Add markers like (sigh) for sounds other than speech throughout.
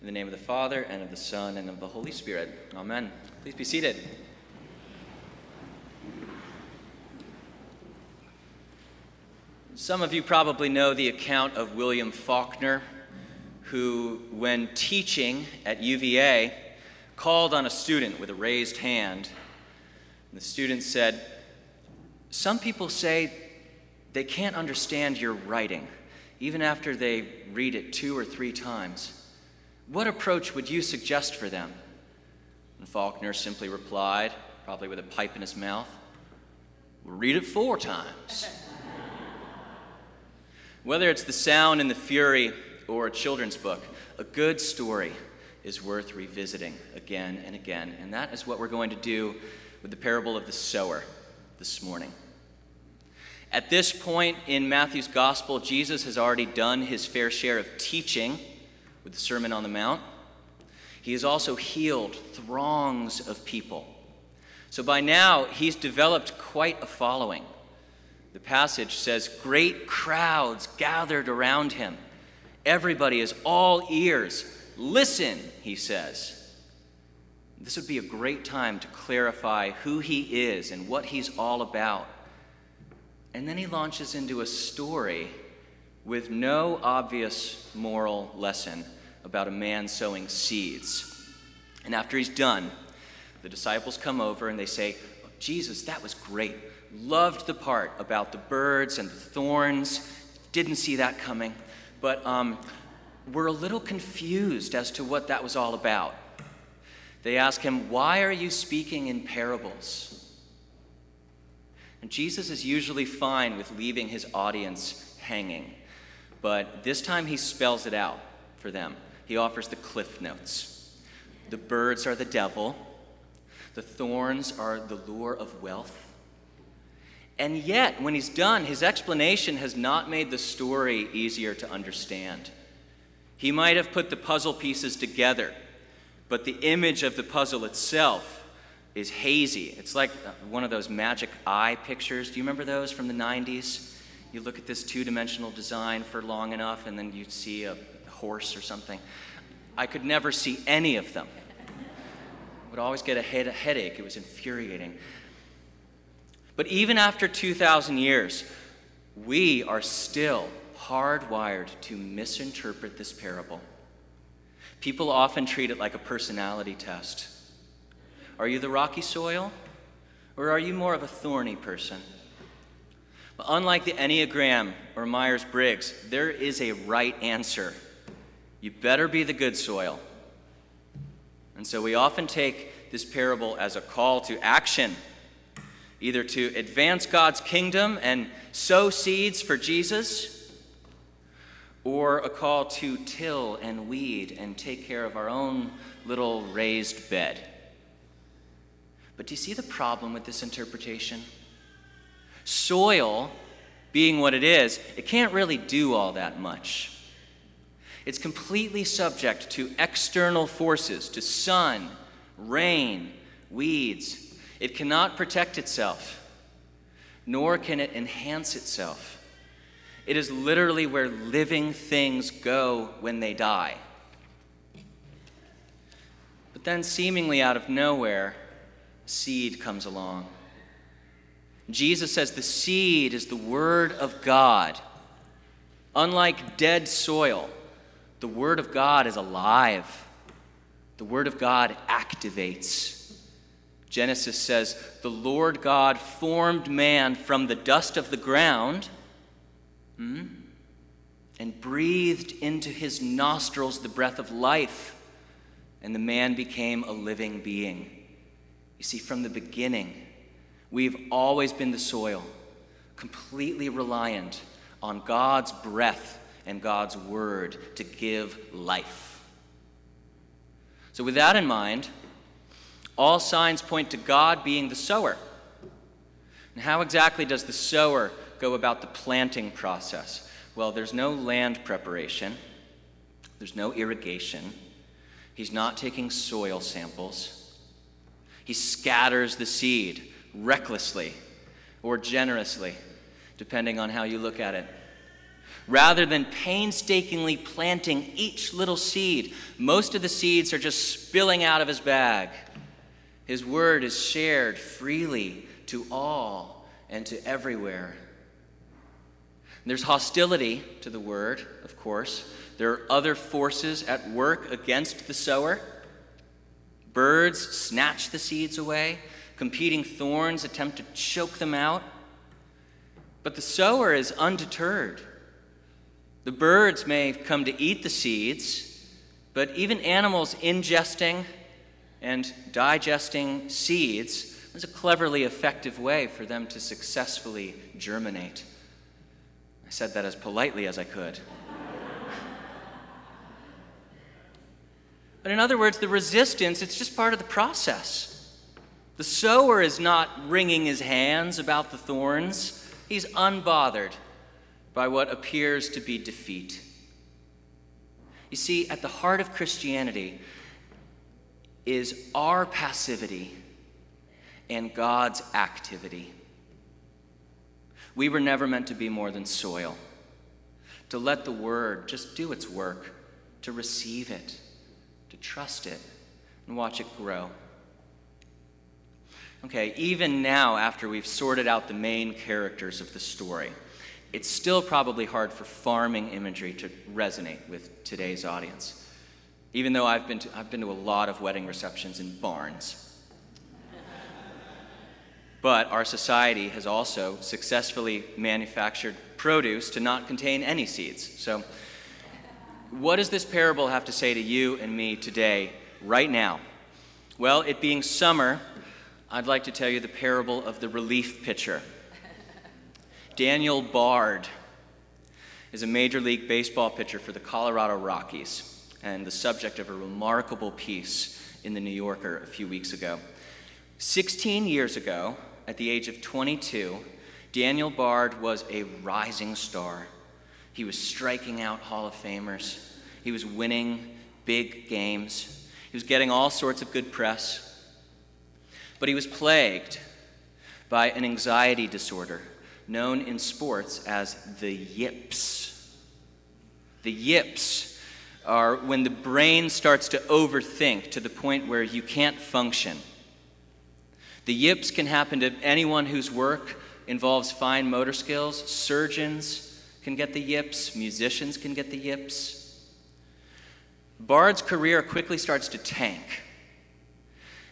In the name of the Father, and of the Son, and of the Holy Spirit. Amen. Please be seated. Some of you probably know the account of William Faulkner, who, when teaching at UVA, called on a student with a raised hand. And the student said, Some people say they can't understand your writing, even after they read it two or three times. What approach would you suggest for them? And Faulkner simply replied, probably with a pipe in his mouth, we'll Read it four times. (laughs) Whether it's The Sound and the Fury or a children's book, a good story is worth revisiting again and again. And that is what we're going to do with the parable of the sower this morning. At this point in Matthew's gospel, Jesus has already done his fair share of teaching with the Sermon on the Mount. He has also healed throngs of people. So by now, he's developed quite a following. The passage says, Great crowds gathered around him. Everybody is all ears. Listen, he says. This would be a great time to clarify who he is and what he's all about. And then he launches into a story with no obvious moral lesson about a man sowing seeds. And after he's done, the disciples come over and they say, oh, Jesus, that was great. Loved the part about the birds and the thorns. Didn't see that coming. But um, we're a little confused as to what that was all about. They ask him, Why are you speaking in parables? And Jesus is usually fine with leaving his audience hanging, but this time he spells it out for them. He offers the cliff notes. The birds are the devil, the thorns are the lure of wealth. And yet, when he's done, his explanation has not made the story easier to understand. He might have put the puzzle pieces together, but the image of the puzzle itself is hazy. It's like uh, one of those magic eye pictures. Do you remember those from the 90s? You look at this two dimensional design for long enough, and then you see a horse or something. I could never see any of them. I would always get a, head, a headache. It was infuriating. But even after 2,000 years, we are still hardwired to misinterpret this parable. People often treat it like a personality test. Are you the rocky soil, or are you more of a thorny person? But unlike the Enneagram or Myers Briggs, there is a right answer. You better be the good soil. And so we often take this parable as a call to action, either to advance God's kingdom and sow seeds for Jesus or a call to till and weed and take care of our own little raised bed. But do you see the problem with this interpretation? Soil, being what it is, it can't really do all that much. It's completely subject to external forces, to sun, rain, weeds. It cannot protect itself, nor can it enhance itself. It is literally where living things go when they die. But then, seemingly out of nowhere, seed comes along. Jesus says the seed is the Word of God. Unlike dead soil, the Word of God is alive. The Word of God activates. Genesis says, The Lord God formed man from the dust of the ground hmm? and breathed into his nostrils the breath of life, and the man became a living being. You see, from the beginning, we've always been the soil, completely reliant on God's breath and God's word to give life. So, with that in mind, all signs point to God being the sower. And how exactly does the sower go about the planting process? Well, there's no land preparation, there's no irrigation, he's not taking soil samples. He scatters the seed recklessly or generously, depending on how you look at it. Rather than painstakingly planting each little seed, most of the seeds are just spilling out of his bag. His word is shared freely to all and to everywhere. There's hostility to the word, of course. There are other forces at work against the sower. Birds snatch the seeds away, competing thorns attempt to choke them out. But the sower is undeterred. The birds may come to eat the seeds, but even animals ingesting and digesting seeds is a cleverly effective way for them to successfully germinate. I said that as politely as I could. but in other words, the resistance, it's just part of the process. The sower is not wringing his hands about the thorns. He's unbothered by what appears to be defeat. You see, at the heart of Christianity is our passivity and God's activity. We were never meant to be more than soil, to let the word just do its work, to receive it, to trust it, and watch it grow. Okay, even now, after we've sorted out the main characters of the story, it's still probably hard for farming imagery to resonate with today's audience. Even though I've been to, I've been to a lot of wedding receptions in barns. but our society has also successfully manufactured produce to not contain any seeds. So, what does this parable have to say to you and me today, right now? Well, it being summer, I'd like to tell you the parable of the relief pitcher. Daniel Bard is a Major League Baseball pitcher for the Colorado Rockies and the subject of a remarkable piece in the New Yorker a few weeks ago. 16 years ago, at the age of 22, Daniel Bard was a rising star. He was striking out Hall of Famers, he was winning big games, he was getting all sorts of good press. But he was plagued by an anxiety disorder known in sports as the yips. The yips are when the brain starts to overthink to the point where you can't function. The yips can happen to anyone whose work involves fine motor skills. Surgeons can get the yips, musicians can get the yips. Bard's career quickly starts to tank.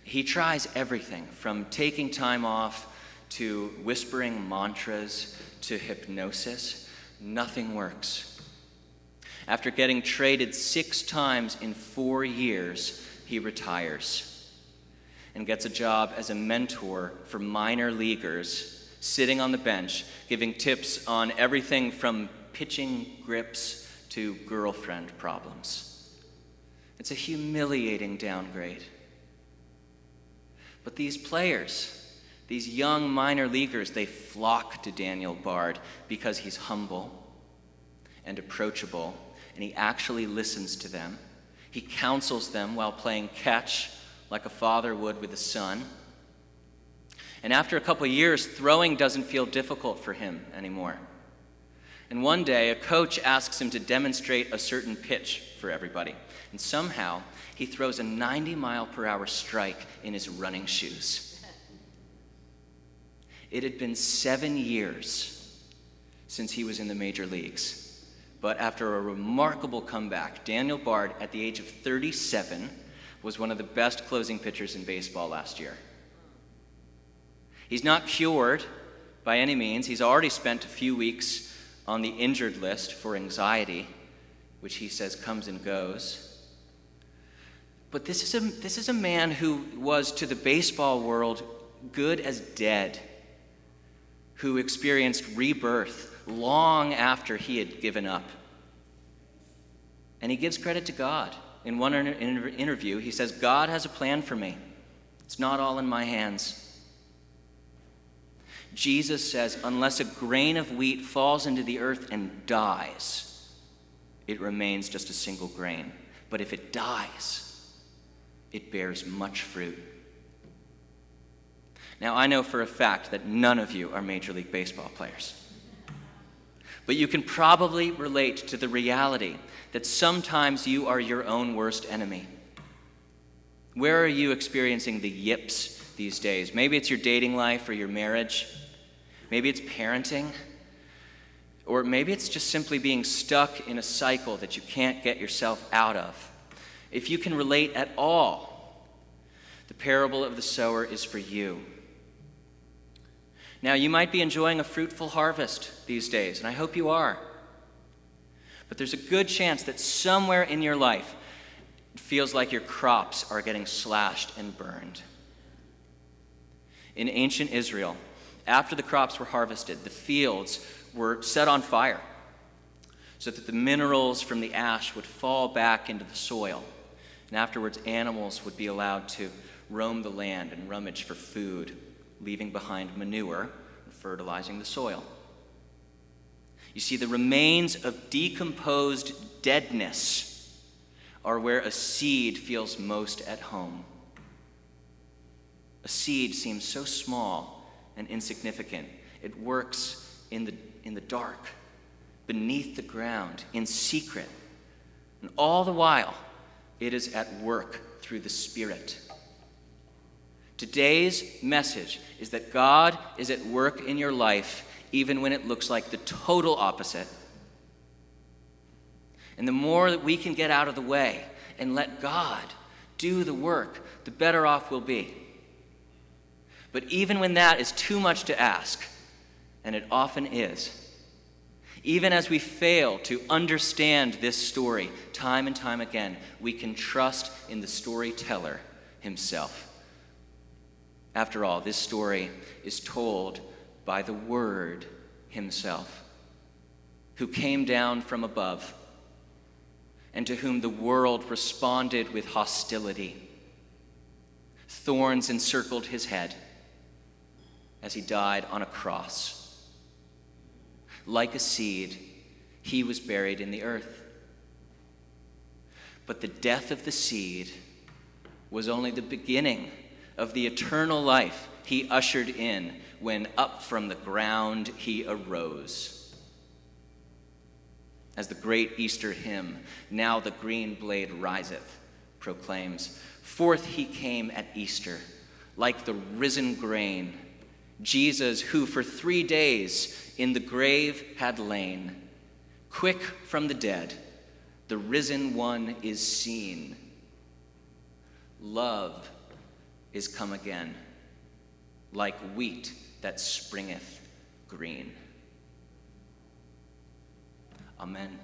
He tries everything from taking time off to whispering mantras to hypnosis, nothing works. After getting traded six times in four years, he retires and gets a job as a mentor for minor leaguers, sitting on the bench, giving tips on everything from pitching grips to girlfriend problems. It's a humiliating downgrade. But these players, these young minor leaguers, they flock to Daniel Bard because he's humble and approachable, and he actually listens to them. He counsels them while playing catch like a father would with a son. And after a couple years, throwing doesn't feel difficult for him anymore. And one day, a coach asks him to demonstrate a certain pitch for everybody. And somehow, he throws a 90 mile per hour strike in his running shoes. It had been seven years since he was in the major leagues. But after a remarkable comeback, Daniel Bard, at the age of 37, was one of the best closing pitchers in baseball last year. He's not cured by any means. He's already spent a few weeks on the injured list for anxiety, which he says comes and goes. But this is a, this is a man who was to the baseball world good as dead who experienced rebirth long after he had given up. And he gives credit to God. In one inter- interview, he says, God has a plan for me. It's not all in my hands. Jesus says, unless a grain of wheat falls into the earth and dies, it remains just a single grain. But if it dies, it bears much fruit. Now, I know for a fact that none of you are Major League Baseball players. But you can probably relate to the reality that sometimes you are your own worst enemy. Where are you experiencing the yips these days? Maybe it's your dating life or your marriage. Maybe it's parenting. Or maybe it's just simply being stuck in a cycle that you can't get yourself out of. If you can relate at all, the parable of the sower is for you. Now, you might be enjoying a fruitful harvest these days, and I hope you are. But there's a good chance that somewhere in your life it feels like your crops are getting slashed and burned. In ancient Israel, after the crops were harvested, the fields were set on fire so that the minerals from the ash would fall back into the soil. And afterwards, animals would be allowed to roam the land and rummage for food leaving behind manure and fertilizing the soil. You see, the remains of decomposed deadness are where a seed feels most at home. A seed seems so small and insignificant. It works in the, in the dark, beneath the ground, in secret. And all the while, it is at work through the Spirit. Today's message is that God is at work in your life even when it looks like the total opposite. And the more that we can get out of the way and let God do the work, the better off we'll be. But even when that is too much to ask, and it often is, even as we fail to understand this story time and time again, we can trust in the storyteller himself. After all, this story is told by the Word Himself, who came down from above and to whom the world responded with hostility. Thorns encircled his head as he died on a cross. Like a seed, he was buried in the earth. But the death of the seed was only the beginning of the eternal life he ushered in when up from the ground he arose. As the great Easter hymn, Now the Green Blade Riseth, proclaims, Forth he came at Easter, like the risen grain, Jesus, who for three days in the grave had lain, quick from the dead, the risen one is seen. Love is come again, like wheat that springeth green. Amen.